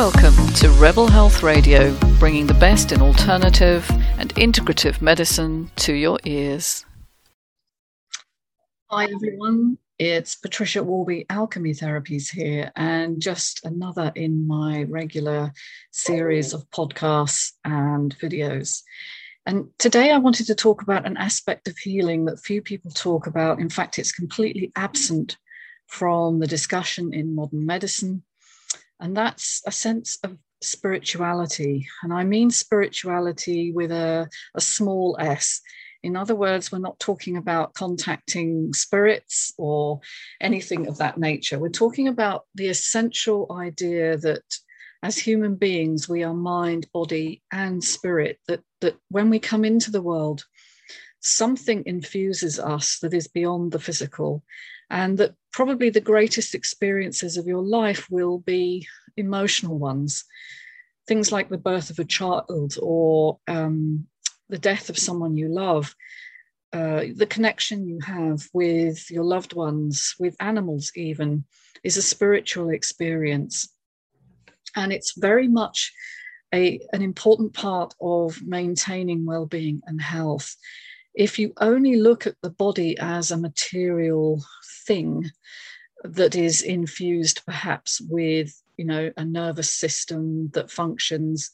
Welcome to Rebel Health Radio, bringing the best in alternative and integrative medicine to your ears. Hi, everyone. It's Patricia Worby, Alchemy Therapies here, and just another in my regular series of podcasts and videos. And today I wanted to talk about an aspect of healing that few people talk about. In fact, it's completely absent from the discussion in modern medicine and that's a sense of spirituality. And I mean spirituality with a, a small s. In other words, we're not talking about contacting spirits or anything of that nature. We're talking about the essential idea that as human beings, we are mind, body, and spirit, that, that when we come into the world, something infuses us that is beyond the physical and that probably the greatest experiences of your life will be emotional ones. Things like the birth of a child or um, the death of someone you love uh, the connection you have with your loved ones with animals even is a spiritual experience. And it's very much a, an important part of maintaining well-being and health if you only look at the body as a material thing that is infused perhaps with you know a nervous system that functions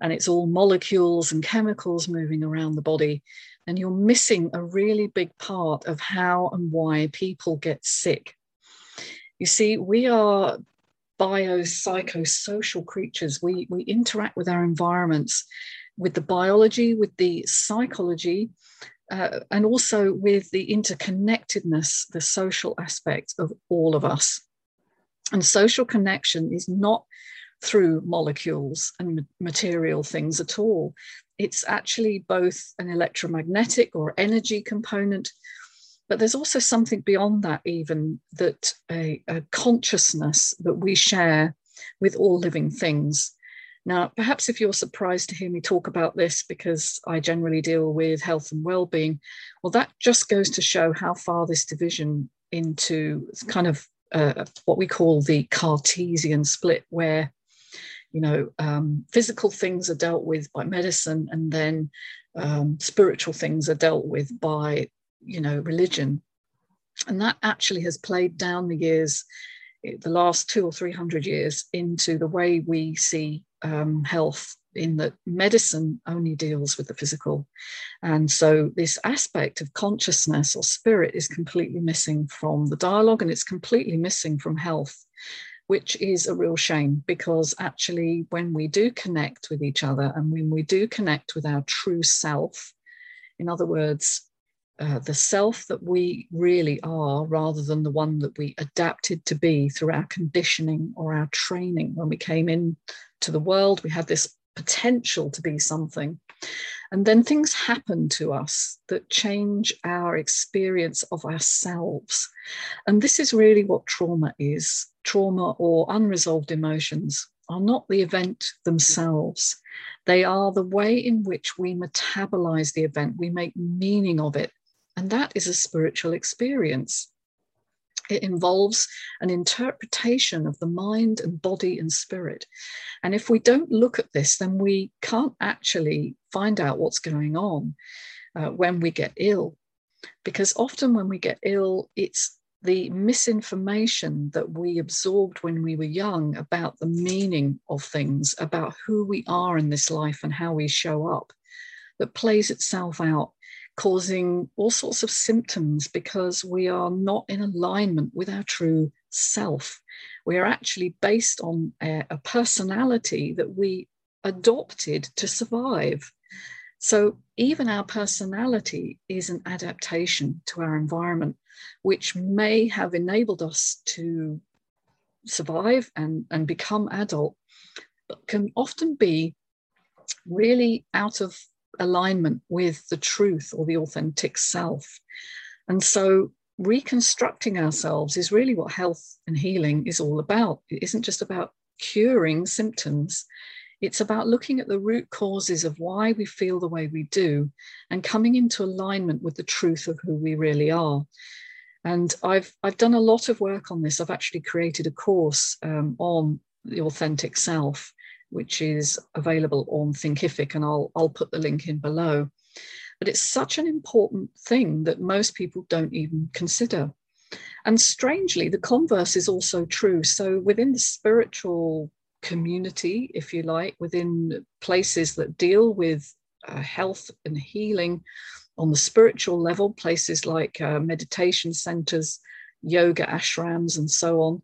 and it's all molecules and chemicals moving around the body then you're missing a really big part of how and why people get sick. You see we are biopsychosocial creatures. We we interact with our environments with the biology with the psychology uh, and also with the interconnectedness, the social aspect of all of us. And social connection is not through molecules and material things at all. It's actually both an electromagnetic or energy component, but there's also something beyond that, even that a, a consciousness that we share with all living things. Now, perhaps if you're surprised to hear me talk about this because I generally deal with health and well-being, well, that just goes to show how far this division into kind of uh, what we call the Cartesian split, where you know um, physical things are dealt with by medicine, and then um, spiritual things are dealt with by you know religion, and that actually has played down the years the last two or three hundred years into the way we see um, health in that medicine only deals with the physical. And so this aspect of consciousness or spirit is completely missing from the dialogue and it's completely missing from health, which is a real shame because actually, when we do connect with each other and when we do connect with our true self, in other words, uh, the self that we really are rather than the one that we adapted to be through our conditioning or our training. When we came in to the world we had this potential to be something. And then things happen to us that change our experience of ourselves. And this is really what trauma is. Trauma or unresolved emotions are not the event themselves. They are the way in which we metabolize the event. We make meaning of it and that is a spiritual experience. It involves an interpretation of the mind and body and spirit. And if we don't look at this, then we can't actually find out what's going on uh, when we get ill. Because often when we get ill, it's the misinformation that we absorbed when we were young about the meaning of things, about who we are in this life and how we show up, that plays itself out causing all sorts of symptoms because we are not in alignment with our true self. We are actually based on a, a personality that we adopted to survive. So, even our personality is an adaptation to our environment, which may have enabled us to survive and, and become adult, but can often be really out of alignment with the truth or the authentic self. And so reconstructing ourselves is really what health and healing is all about. It isn't just about curing symptoms. It's about looking at the root causes of why we feel the way we do and coming into alignment with the truth of who we really are. And I've, I've done a lot of work on this. I've actually created a course um, on the authentic self, which is available on Thinkific, and I'll, I'll put the link in below. But it's such an important thing that most people don't even consider. And strangely, the converse is also true. So within the spiritual community, if you like, within places that deal with uh, health and healing on the spiritual level, places like uh, meditation centers, yoga ashrams, and so on,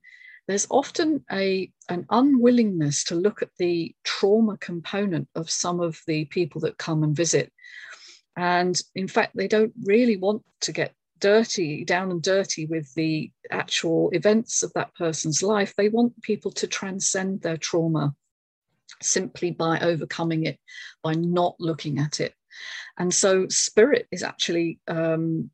there's often a, an unwillingness to look at the trauma component of some of the people that come and visit. And in fact, they don't really want to get dirty, down and dirty with the actual events of that person's life. They want people to transcend their trauma simply by overcoming it, by not looking at it. And so, spirit is actually um,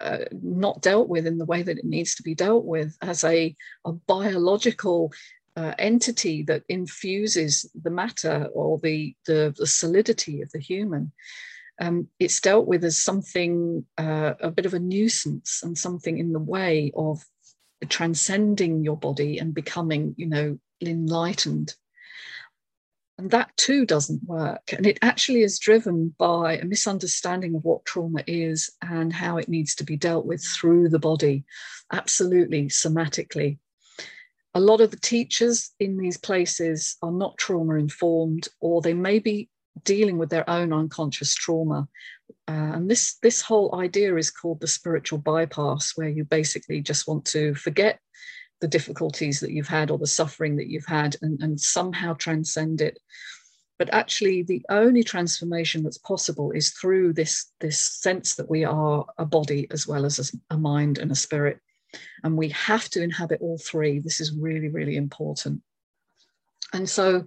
uh, not dealt with in the way that it needs to be dealt with as a, a biological uh, entity that infuses the matter or the, the, the solidity of the human um, it's dealt with as something, uh, a bit of a nuisance and something in the way of transcending your body and becoming, you know, enlightened. And that too doesn't work. And it actually is driven by a misunderstanding of what trauma is and how it needs to be dealt with through the body, absolutely somatically. A lot of the teachers in these places are not trauma informed, or they may be dealing with their own unconscious trauma. Uh, and this, this whole idea is called the spiritual bypass, where you basically just want to forget the difficulties that you've had or the suffering that you've had and, and somehow transcend it. But actually, the only transformation that's possible is through this, this sense that we are a body as well as a, a mind and a spirit. And we have to inhabit all three. This is really, really important. And so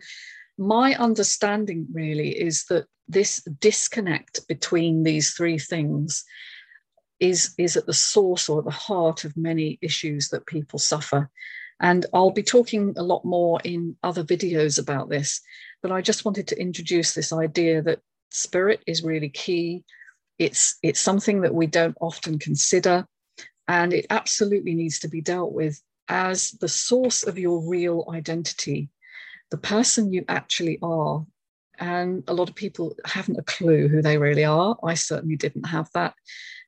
my understanding really is that this disconnect between these three things is, is at the source or at the heart of many issues that people suffer. And I'll be talking a lot more in other videos about this, but I just wanted to introduce this idea that spirit is really key. It's, it's something that we don't often consider, and it absolutely needs to be dealt with as the source of your real identity the person you actually are. And a lot of people haven't a clue who they really are. I certainly didn't have that.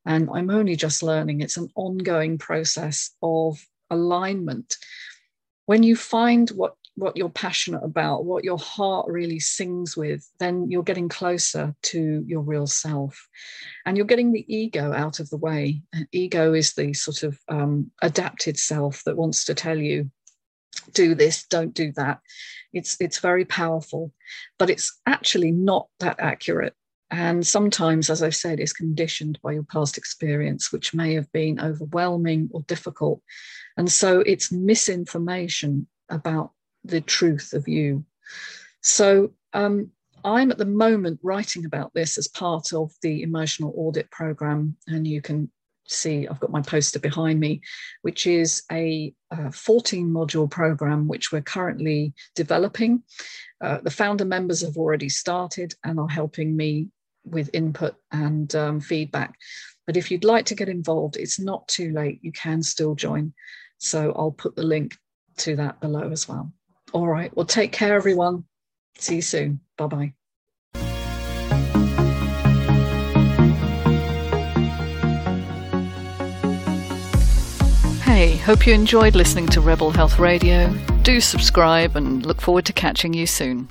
And I'm only just learning. It's an ongoing process of alignment. When you find what what you're passionate about, what your heart really sings with, then you're getting closer to your real self. And you're getting the ego out of the way. Ego is the sort of um, adapted self that wants to tell you do this, don't do that. It's it's very powerful, but it's actually not that accurate. And sometimes, as I've said, is conditioned by your past experience, which may have been overwhelming or difficult. And so it's misinformation about the truth of you. So um, I'm at the moment writing about this as part of the emotional audit program, and you can see I've got my poster behind me, which is a, a 14 module program which we're currently developing. Uh, the founder members have already started and are helping me with input and um, feedback. But if you'd like to get involved, it's not too late. You can still join. So I'll put the link to that below as well. All right. Well, take care, everyone. See you soon. Bye bye. Hey, hope you enjoyed listening to Rebel Health Radio. Do subscribe and look forward to catching you soon.